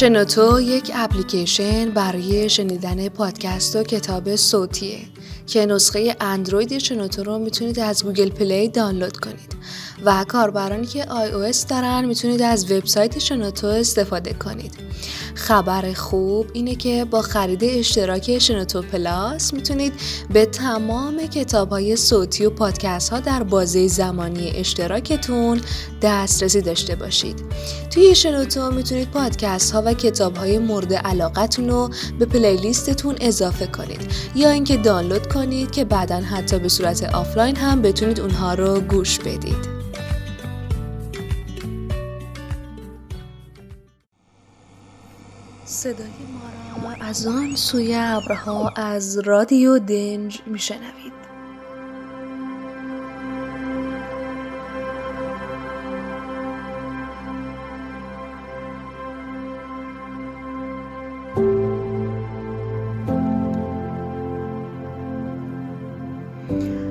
شنوتو یک اپلیکیشن برای شنیدن پادکست و کتاب صوتیه که نسخه اندروید شنوتو رو می‌تونید از Google Play دانلود کنید. و کاربرانی که iOS دارن می‌تونید از وبسایت شنوتو استفاده کنید. خبر خوب اینه که با خرید اشتراک شنوتو پلاس می‌تونید به تمام کتاب های صوتی و پادکست ها در بازه زمانی اشتراکتون دسترسی داشته باشید. توی شنوتو می‌تونید پادکست ها و کتاب های مورد علاقتون رو به playlist تون اضافه کنید یا اینکه دانلود کنید که بعدا حتی به صورت آفلاین هم بتونید اونها رو گوش بدید. صدای ما را از آن سوی ابرها از رادیو دنج میشنوید.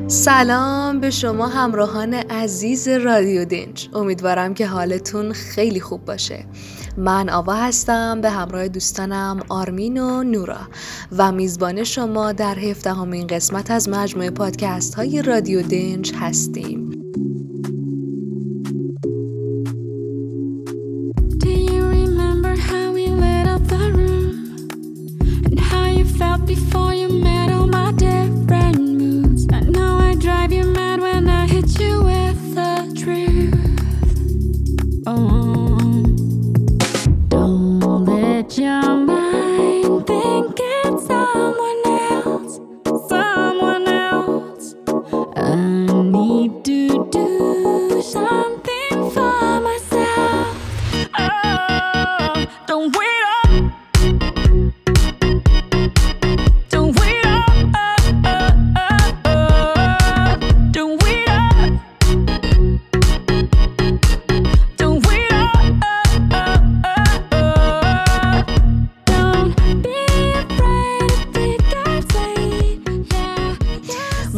سلام به شما همراهان عزیز رادیو دنج. امیدوارم که حالتون خیلی خوب باشه. من آوا هستم به همراه دوستانم آرمین و نورا و میزبان شما در هفدهمین قسمت از مجموعه پادکست های رادیو دنج هستیم.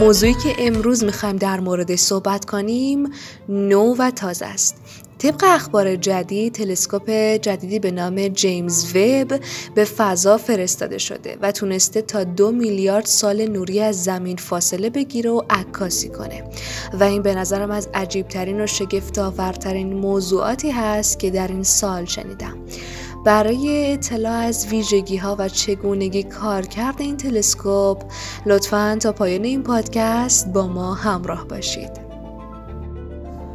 موضوعی که امروز می‌خوایم در مورد صحبت کنیم نو و تازه است. طبق اخبار جدید تلسکوپ جدیدی به نام جیمز وب به فضا فرستاده شده و تونسته تا دو میلیارد سال نوری از زمین فاصله بگیره و عکاسی کنه. و این به نظرم از عجیبترین و شگفتآورترین موضوعاتی هست که در این سال شنیدم. برای اطلاع از ویژگی ها و چگونگی کارکرد این تلسکوپ لطفا تا پایان این پادکست با ما همراه باشید.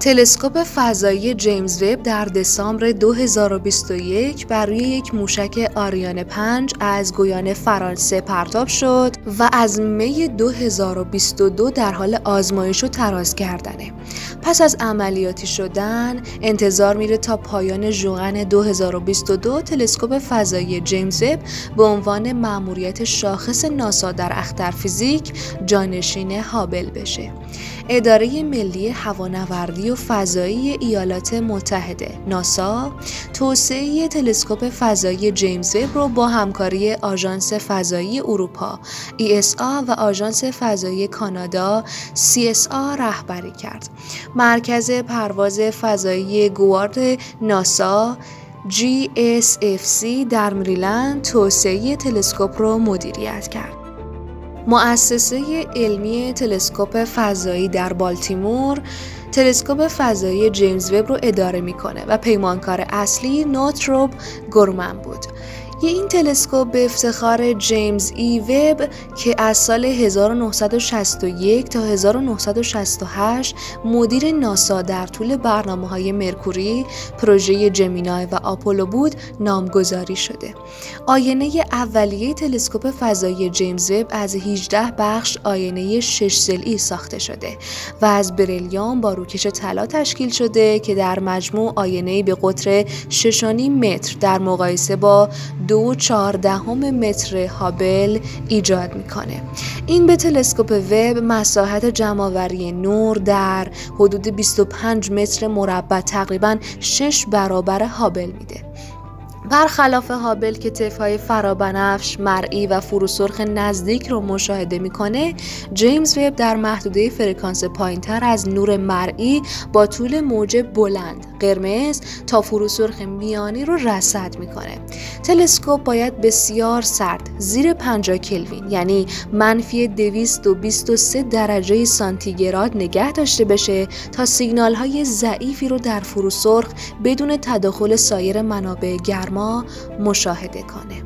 تلسکوپ فضایی جیمز وب در دسامبر 2021 بر روی یک موشک آریان 5 از گویان فرانسه پرتاب شد و از می 2022 در حال آزمایش و تراز کردنه. پس از عملیاتی شدن انتظار میره تا پایان ژوئن 2022 تلسکوپ فضایی جیمز وب به عنوان مأموریت شاخص ناسا در اختر فیزیک جانشین هابل بشه. اداره ملی هوانوردی و فضایی ایالات متحده ناسا توسعه تلسکوپ فضایی جیمز وب رو با همکاری آژانس فضایی اروپا ESA و آژانس فضایی کانادا CSA رهبری کرد. مرکز پرواز فضایی گوارد ناسا GSFC در مریلند توسعه تلسکوپ رو مدیریت کرد. مؤسسه علمی تلسکوپ فضایی در بالتیمور تلسکوپ فضایی جیمز وب رو اداره می‌کنه و پیمانکار اصلی نوتروب گورمن بود. این تلسکوپ به افتخار جیمز ای وب که از سال 1961 تا 1968 مدیر ناسا در طول برنامه های مرکوری، پروژه جمینای و آپولو بود نامگذاری شده. آینه اولیه تلسکوپ فضایی جیمز وب از 18 بخش آینه 6 سلئی ساخته شده و از بریلیان با روکش طلا تشکیل شده که در مجموع آینه به قطر 6.5 متر در مقایسه با دو چهاردهم متر هابل ایجاد می‌کنه. این به تلسکوپ وب مساحت جمعآوری نور در حدود 25 متر مربع تقریبا 6 برابر هابل میده. برخلاف هابل که طیفهای فرابنفش، مرئی و فروسرخ نزدیک رو مشاهده می‌کنه جیمز وب در محدوده فرکانس پایینتر از نور مرئی با طول موج بلند قرمز تا فروسرخ میانی رو رصد می‌کنه. تلسکوپ باید بسیار سرد زیر 50 کلوین یعنی منفی 223 درجه سانتیگراد نگه داشته بشه تا سیگنال های ضعیفی رو در فروسرخ بدون تداخل سایر منابع گرما مشاهده کنه.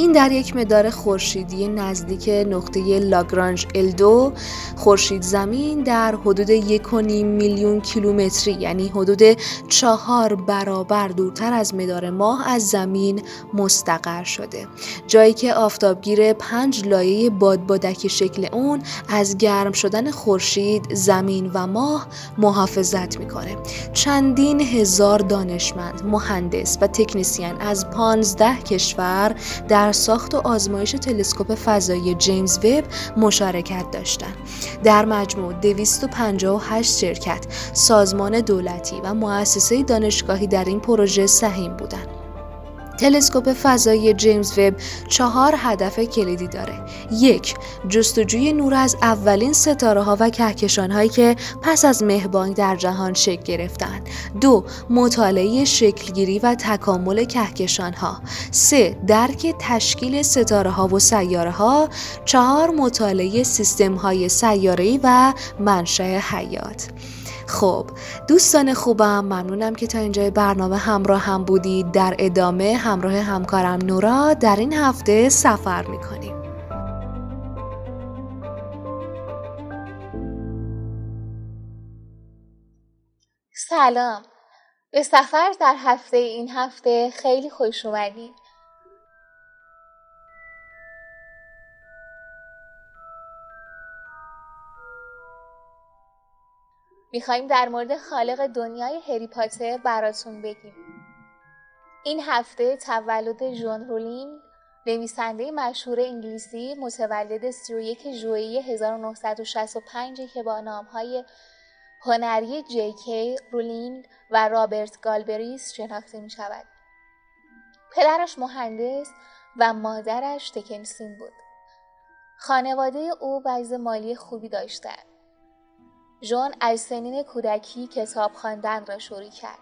این در یک مدار خورشیدی نزدیک نقطه لاگرانژ L2 خورشید زمین در حدود 1.5 میلیون کیلومتری یعنی حدود چهار برابر دورتر از مدار ماه از زمین مستقر شده. جایی که آفتابگیر پنج لایه بادبادکی شکل اون از گرم شدن خورشید زمین و ماه محافظت می‌کنه. چندین هزار دانشمند مهندس و تکنیسیان از 15 کشور در در ساخت و آزمایش تلسکوپ فضایی جیمز وب مشارکت داشتند. در مجموع 258 شرکت، سازمان دولتی و مؤسسه دانشگاهی در این پروژه سهیم بودند. تلسکوپ فضایی جیمز وب چهار هدف کلیدی داره. یک، جستجوی نور از اولین ستاره ها و کهکشان هایی که پس از مهبانگ در جهان شکل گرفتند. دو، مطالعه شکلگیری و تکامل کهکشان ها. سه، درک تشکیل ستاره ها و سیاره ها. چهار، مطالعه سیستم های سیاره و منشأ حیات. خب دوستان خوبم ممنونم که تا اینجای برنامه همراه هم بودید. در ادامه همراه همکارم نورا در این هفته سفر می‌کنیم. سلام. به سفر در هفته این هفته خیلی خوش اومدید می‌خوایم در مورد خالق دنیای هری پاتر براتون بگیم این هفته تولد جوآن رولینگ نویسنده مشهور انگلیسی متولد 31 ژوئیه 1965 که با نامهای هنری جی کی رولینگ و رابرت گالبریس شناخته می شود. پدرش مهندس و مادرش تکنسین بود. خانواده او وضع مالی خوبی داشتند. ژون از سنین کودکی کتاب خواندن را شروع کرد.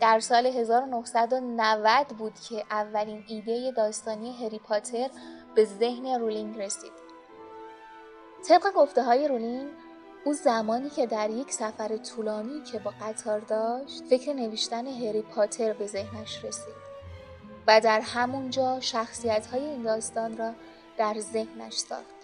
در سال 1990 بود که اولین ایده داستانی هری پاتر به ذهن رولینگ رسید. طبق گفته های رولینگ او زمانی که در یک سفر طولانی که با قطار داشت فکر نوشتن هری پاتر به ذهنش رسید و در همونجا شخصیت های این داستان را در ذهنش ساخت.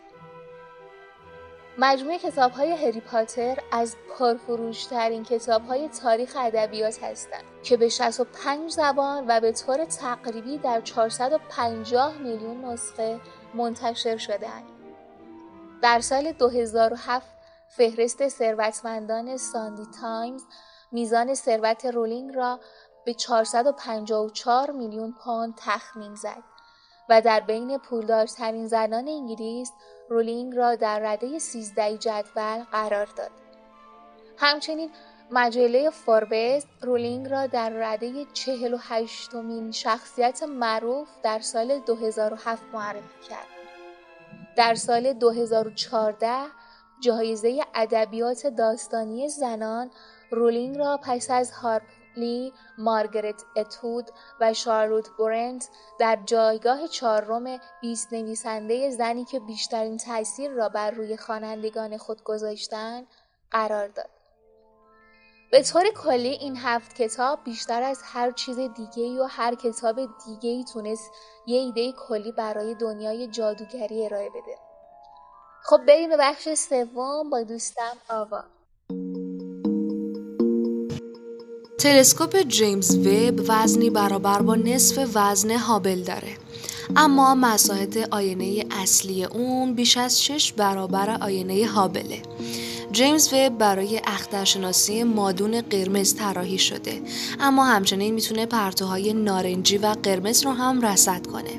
مجموعه کتاب های هری پاتر از پرفروشترین کتاب های تاریخ ادبیات هستند که به 65 زبان و به طور تقریبی در 450 میلیون نسخه منتشر شدهاند. در سال 2007 فهرست ثروتمندان ساندی تایمز میزان ثروت رولینگ را به 454 میلیون پوند تخمین زد و در بین پولدارترین زنان انگلیس رولینگ را در رده 13 جدول قرار داد. همچنین مجله فوربس رولینگ را در رده 48 مین شخصیت معروف در سال 2007 معرفی کرد. در سال 2014 جایزه ادبیات داستانی زنان رولینگ را پس از هارپ لی، مارگرت اتود و شارلوت بورنت در جایگاه چهارم بیست نویسنده زنی که بیشترین تاثیر را بر روی خوانندگان خود گذاشتند قرار داد. به طور کلی این هفت کتاب بیشتر از هر چیز دیگه و هر کتاب دیگه ای تونست یه ایده کلی برای دنیای جادوگری ارائه بده. خب بریم به بخش سوم با دوستم آوا. تلسکوپ جیمز وب وزنی برابر با نصف وزن هابل داره. اما مساحت آینه اصلی اون بیش از شش برابر آینه هابله. جیمز وب برای اخترشناسی مادون قرمز طراحی شده. اما همچنین می‌تونه پرتوهای نارنجی و قرمز رو هم رصد کنه.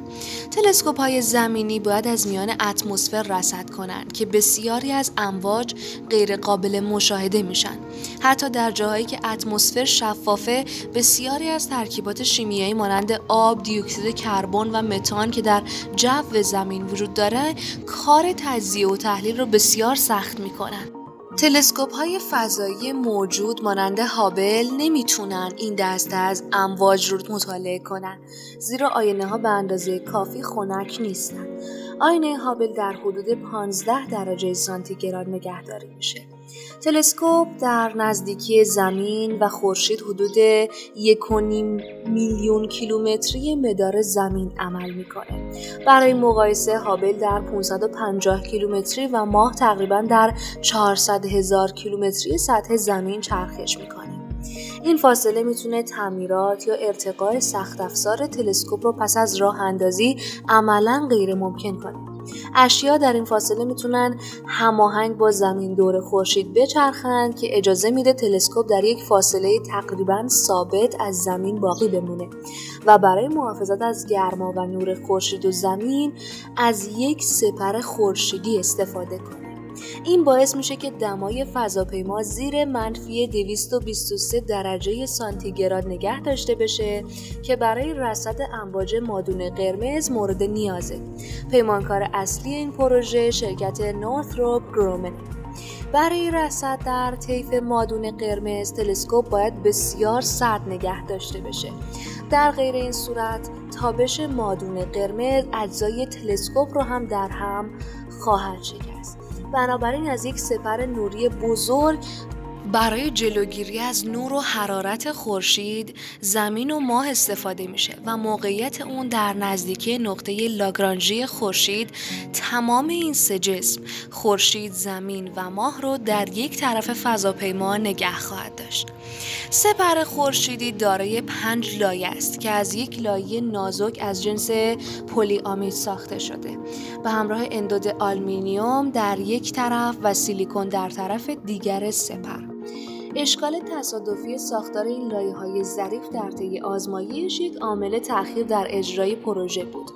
تلسکوپ های زمینی باید از میان اتمسفر رصد کنند که بسیاری از امواج غیر قابل مشاهده میشن. حتی در جاهایی که اتمسفر شفافه بسیاری از ترکیبات شیمیایی مانند آب، دیوکسید کربن و متان که در جو زمین وجود داره کار تجزیه و تحلیل رو بسیار سخت می‌کنن. تلسکوپ های فضایی موجود مانند هابل نمی‌تونن این دسته از امواج رو مطالعه کنن زیرا آینه ها به اندازه کافی خنک نیستن. آینه هابل در حدود 15 درجه سانتیگراد نگهداری میشه. تلسکوپ در نزدیکی زمین و خورشید حدود 1.5 میلیون کیلومتری مدار زمین عمل می‌کنه. برای مقایسه هابل در 550 کیلومتری و ماه تقریبا در 400 هزار کیلومتری سطح زمین چرخش می‌کنه. این فاصله می‌تونه تعمیرات یا ارتقاء سخت افزار تلسکوپ رو پس از راه اندازی عملا غیر ممکن کنه. اشیا در این فاصله می‌تونن هماهنگ با زمین دور خورشید بچرخند که اجازه میده تلسکوپ در یک فاصله تقریبا ثابت از زمین باقی بمونه. و برای محافظت از گرما و نور خورشید و زمین از یک سپر خورشیدی استفاده کنه. این باعث میشه که دمای فضاپیما زیر منفی 223 درجه سانتیگراد نگه داشته بشه که برای رصد امواج مادون قرمز مورد نیازه. پیمانکار اصلی این پروژه شرکت نورثروپ گرومن برای رصد در طیف مادون قرمز تلسکوپ باید بسیار سرد نگه داشته بشه در غیر این صورت تابش مادون قرمز اجزای تلسکوپ رو هم در هم خواهد شکست بنابراین از یک سپر نوری بزرگ برای جلوگیری از نور و حرارت خورشید زمین و ماه استفاده میشه و موقعیت اون در نزدیکی نقطه لاگرانژی خورشید تمام این سه جسم خورشید زمین و ماه رو در یک طرف فضاپیما نگه خواهد داشت. سپر خورشیدی دارای پنج لایه است که از یک لایه نازک از جنس پلی آمید ساخته شده به همراه اندود آلمینیوم در یک طرف و سیلیکون در طرف دیگر سپر. اشکال تصادفی ساختار این لایه های ظریف در طی آزمایش یک عامل تأخیر در اجرای پروژه بود.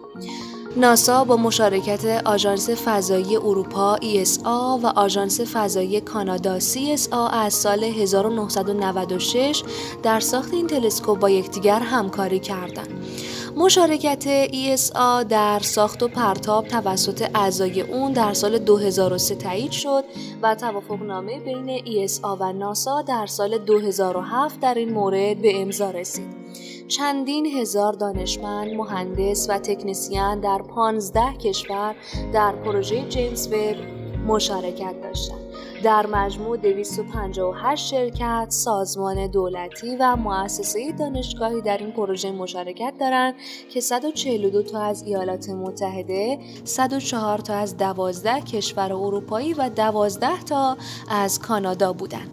ناسا با مشارکت آژانس فضایی اروپا ESA و آژانس فضایی کانادا CSA از سال 1996 در ساخت این تلسکوپ با یکدیگر همکاری کردند. مشارکت ESA در ساخت و پرتاب توسط اعضای اون در سال 2003 تایید شد و توافقنامه بین ESA و ناسا در سال 2007 در این مورد به امضا رسید. چندین هزار دانشمند، مهندس و تکنسیان در 15 کشور در پروژه جیمز وب مشارکت داشتند. در مجموع 258 شرکت، سازمان دولتی و مؤسسه دانشگاهی در این پروژه مشارکت دارند که 142 تا از ایالات متحده، 104 تا از 12 کشور اروپایی و 12 تا از کانادا بودند.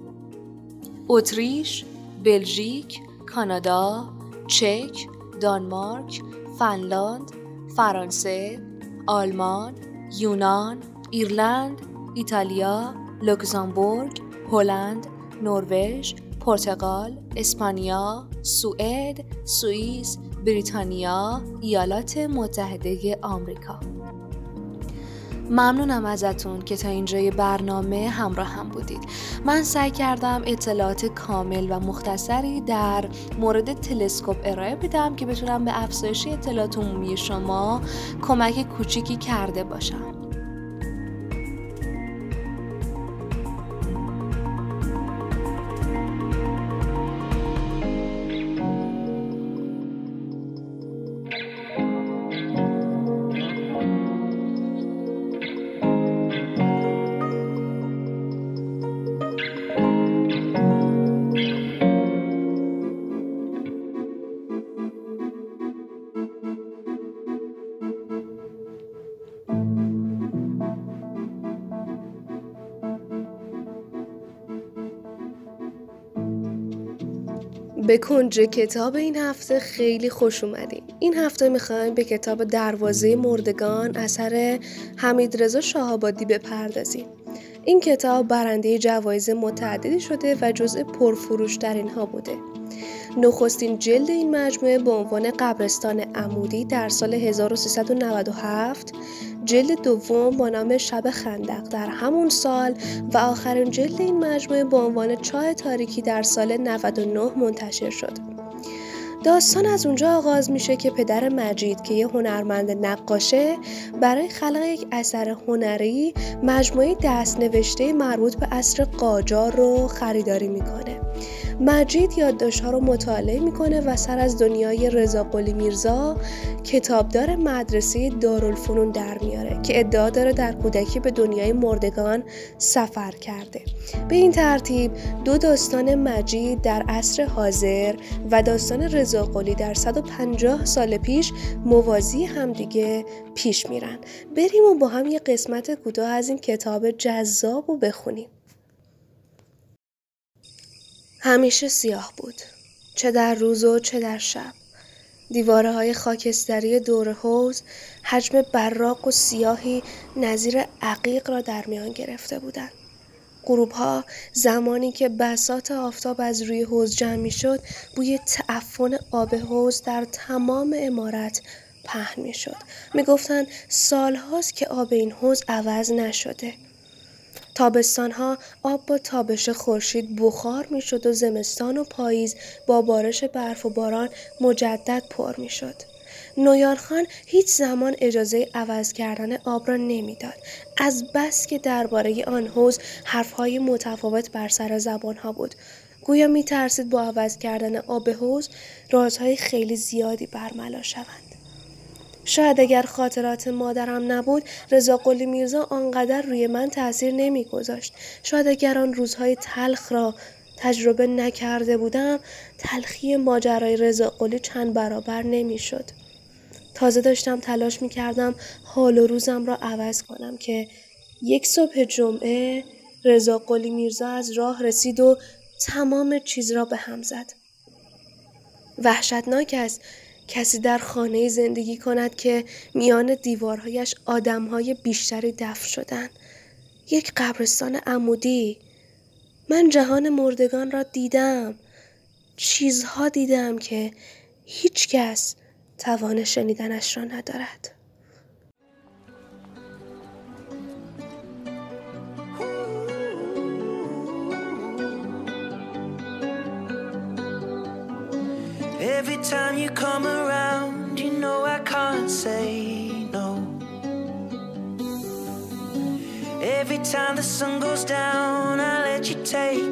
اتریش، بلژیک، کانادا، چک، دانمارک، فنلاند، فرانسه، آلمان، یونان، ایرلند، ایتالیا، لوکزامبورگ، هلند، نروژ، پرتغال، اسپانیا، سوئد، سوئیس، بریتانیا، ایالات متحده آمریکا. ممنونم ازتون که تا اینجای برنامه همراه هم بودید من سعی کردم اطلاعات کامل و مختصری در مورد تلسکوپ ارائه بدم که بتونم به افزایش اطلاعات عمومی شما کمک کوچیکی کرده باشم به کنج کتاب این هفته خیلی خوش اومدیم این هفته می‌خوایم به کتاب دروازه مردگان اثر حمید رضا شاهابادی بپردازیم. این کتاب برنده جوایز متعددی شده و جزء پرفروش در اینها بوده. نخستین جلد این مجموعه به عنوان قبرستان عمودی در سال 1397 جلد دوم با نام شب خندق در همون سال و آخرین جلد این مجموعه با عنوان چاه تاریکی در سال 99 منتشر شد. داستان از اونجا آغاز میشه که پدر مجید که یه هنرمند نقاشه برای خلق یک اثر هنری مجموعه دست نوشته مربوط به عصر قاجار رو خریداری می‌کنه. مجید یادداشت‌ها رو مطالعه می‌کنه و سر از دنیای رضا قلی میرزا کتابدار مدرسه دارالفنون در میاره که ادعا داره در کودکی به دنیای مردگان سفر کرده. به این ترتیب دو داستان مجید در عصر حاضر و داستان رضا قلی در 150 سال پیش موازی همدیگه پیش میرن. بریم و با هم یه قسمت کوتاه از این کتاب جذاب و بخونیم. همیشه سیاه بود چه در روز و چه در شب. دیواره های خاکستری دور حوز حجم براق و سیاهی نظیر عقیق را در میان گرفته بودند. غروب ها زمانی که بسات آفتاب از روی حوز جمع می شد بوی تعفن آب حوز در تمام امارت پهن می شد می گفتن سال هاست که آب این حوز عوض نشده تابستان ها آب با تابش خورشید بخار می شد و زمستان و پاییز با بارش برف و باران مجدد پر می شد. نویان خان هیچ زمان اجازه عوض کردن آب را نمی‌داد. از بس که درباره آن حوز حرفهای متفاوت بر سر زبان ها بود. گویا می ترسید با عوض کردن آب حوز رازهای خیلی زیادی برملا شوند. شاید اگر خاطرات مادرم نبود رضا قلی میرزا آنقدر روی من تاثیر نمیگذاشت. شاید اگر آن روزهای تلخ را تجربه نکرده بودم تلخی ماجرای رضا قلی چند برابر نمی‌شد. تازه داشتم تلاش می کردم حال و روزم را عوض کنم که یک صبح جمعه رضا قلی میرزا از راه رسید و تمام چیز را به هم زد. وحشتناک است کسی در خانه زندگی کند که میان دیوارهایش آدمهای بیشتری دفن شدن. یک قبرستان عمودی. من جهان مردگان را دیدم. چیزها دیدم که هیچ کس توان شنیدنش را ندارد. Every time you come around, you know I can't say no. Every time the sun goes down, I let you take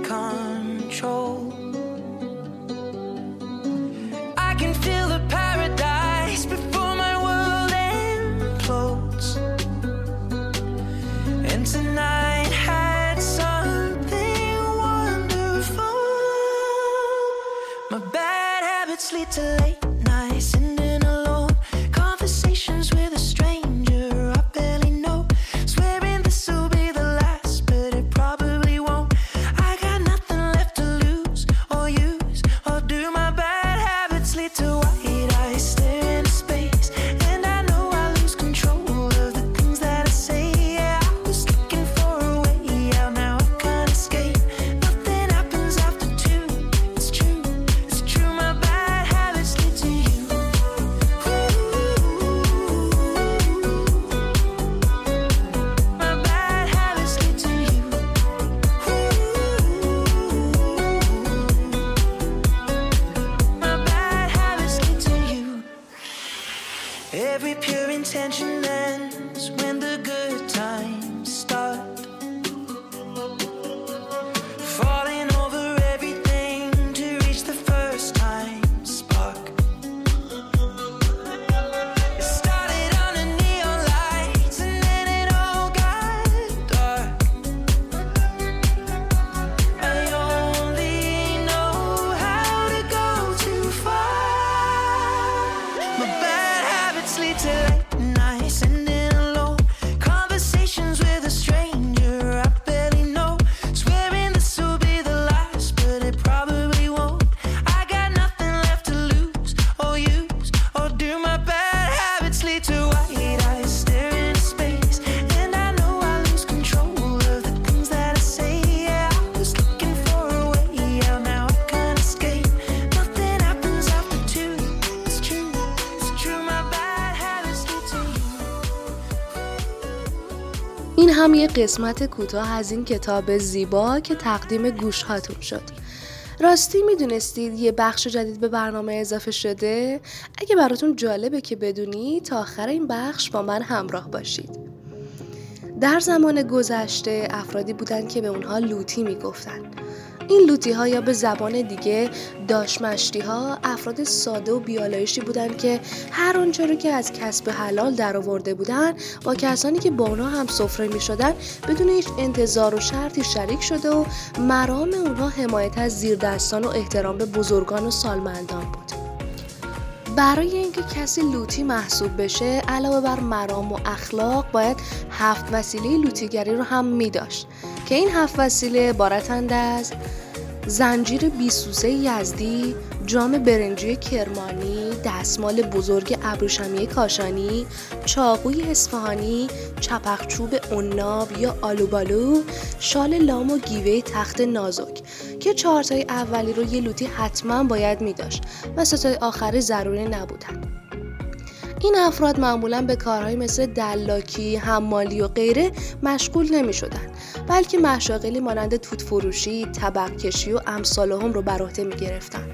هم یه قسمت کوتاه از این کتاب زیبا که تقدیم گوش هاتون شد راستی می‌دونستید یه بخش جدید به برنامه اضافه شده؟ اگه براتون جالبه که بدونی تا آخر این بخش با من همراه باشید. در زمان گذشته افرادی بودند که به اونها لوتی می‌گفتن. این لوتی ها یا به زبان دیگه داشمشتی ها افراد ساده و بیالایشی بودند که هر آنچه رو که از کسب حلال درآورده بودن با کسانی که با اونها هم سفره می شدن بدون هیچ انتظار و شرطی شریک شده و مرام اونها حمایت از زیردستان و احترام به بزرگان و سالمندان بود. برای اینکه کسی لوتی محسوب بشه علاوه بر مرام و اخلاق باید هفت وسیله لوتیگری رو هم می داشت که این هفت وسیله بارتند از زنجیر بیسوسه یزدی، جام برنجی کرمانی، دستمال بزرگ ابروشمی کاشانی، چاقوی اصفهانی، چپخچوب اوناب یا آلوبالو، شال لام و گیوه تخت نازک که چهارتای اولی رو یه لوتی حتما باید می داشت و ستای آخری ضروری نبودن. این افراد معمولا به کارهایی مثل دلاکی، حمالی و غیره مشغول نمی شدن بلکه مشاغلی مانند توت فروشی، طبق کشی و امثال هم رو بر عهده می گرفتن.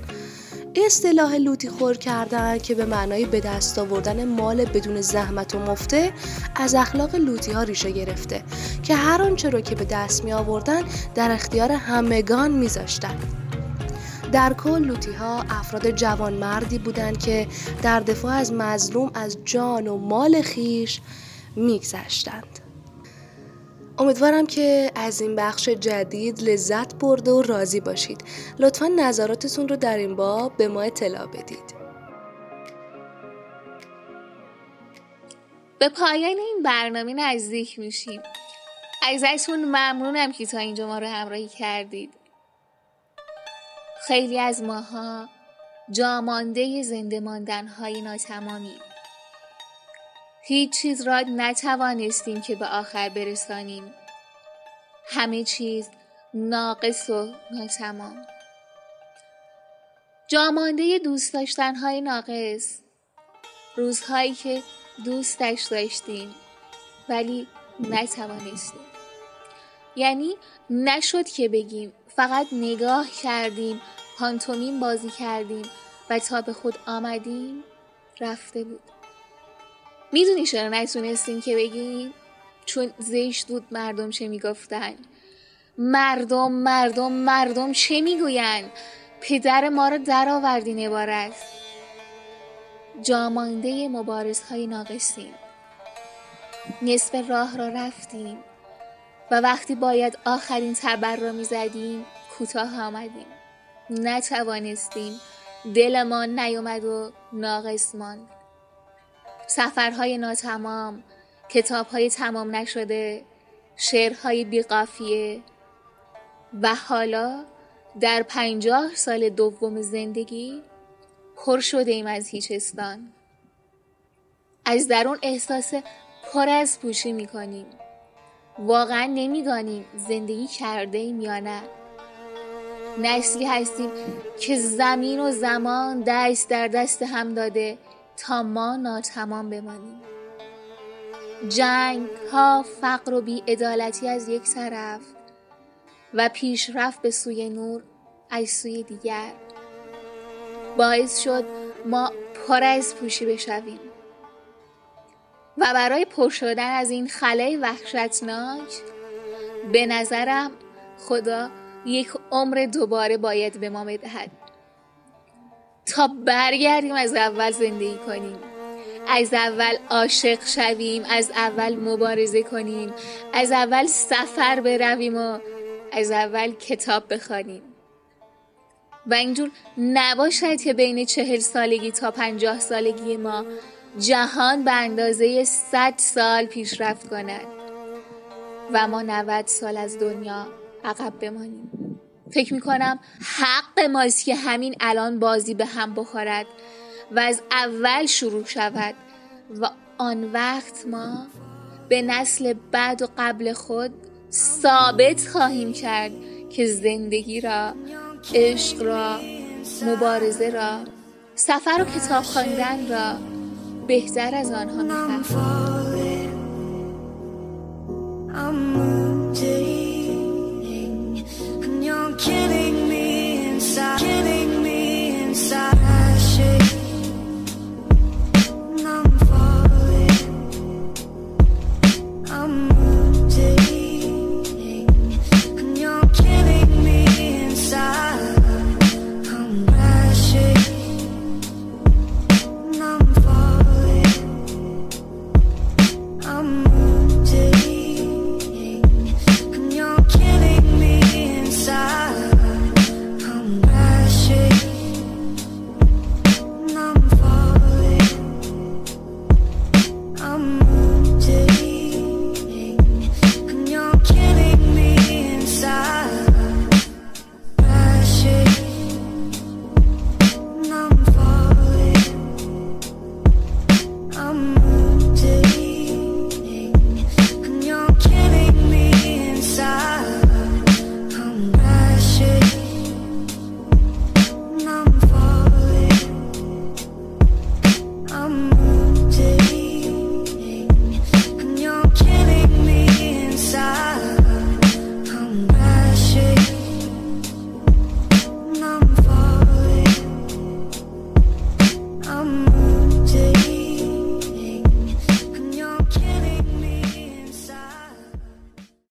اصطلاح لوتی خور کردن که به معنای به دست آوردن مال بدون زحمت و مفته از اخلاق لوتی ها ریشه گرفته که هر آنچه رو که به دست می آوردن در اختیار همگان می زاشتن. در کل لوتی ها افراد جوانمردی بودند که در دفاع از مظلوم از جان و مال خیش میگذشتند. امیدوارم که از این بخش جدید لذت برده و راضی باشید. لطفا نظراتتون رو در این باب به ما اطلاع بدید. به پایان این برنامه نزدیک میشیم. ازتون ممنونم که تا اینجا ما رو همراهی کردید. خیلی از ماها جامانده زنده ماندن های ناتمامی هیچ چیز را نتوانستیم که به آخر برسانیم. همه چیز ناقص و ناتمام. جامانده دوست داشتن های ناقص روزهایی که دوستش داشتیم ولی نتوانستیم. یعنی نشد که بگیم فقط نگاه کردیم پانتومین بازی کردیم و تا به خود آمدیم رفته بود. می‌دونی چرا نتونستیم که بگیم؟ چون زشت بود مردم چه می‌گفتن. مردم مردم مردم چه می‌گوین پدر ما رو در آوردین عبارت. جامانده مبارز های ناقصیم نصف راه را رفتیم. و وقتی باید آخرین تبر را می‌زدیم کوتاه آمدیم. نتوانستیم. دلمان نیومد و ناقص ماند. سفرهای ناتمام کتابهای تمام نشده شعرهای بیقافیه و حالا در پنجاه سال دوم زندگی پر شده ایم از هیچستان از درون احساس پر از پوشی می کنیم واقعا نمی‌دانیم زندگی کرده ایم یا نه. نسلی هستیم که زمین و زمان دست در دست هم داده تا ما ناتمام بمانیم. جنگ ها فقر و بیعدالتی از یک طرف و پیشرفت به سوی نور از سوی دیگر. باعث شد ما پر از پوشی بشویم. و برای پر شدن از این خلای وحشتناک به نظرم خدا یک عمر دوباره باید به ما بدهد. تا برگردیم از اول زندگی کنیم از اول عاشق شویم از اول مبارزه کنیم از اول سفر برویم و از اول کتاب بخوانیم. و اینجور نباشد که بین چهل سالگی تا پنجاه سالگی ما جهان به اندازه 100 سال پیشرفت کند و ما 90 سال از دنیا عقب بمانیم. فکر می‌کنم حق ماست که همین الان بازی به هم بخورد و از اول شروع شود و آن وقت ما به نسل بعد و قبل خود ثابت خواهیم کرد که زندگی را عشق را مبارزه را سفر و کتاب خواندن را بهتر از آنها می‌فهمم.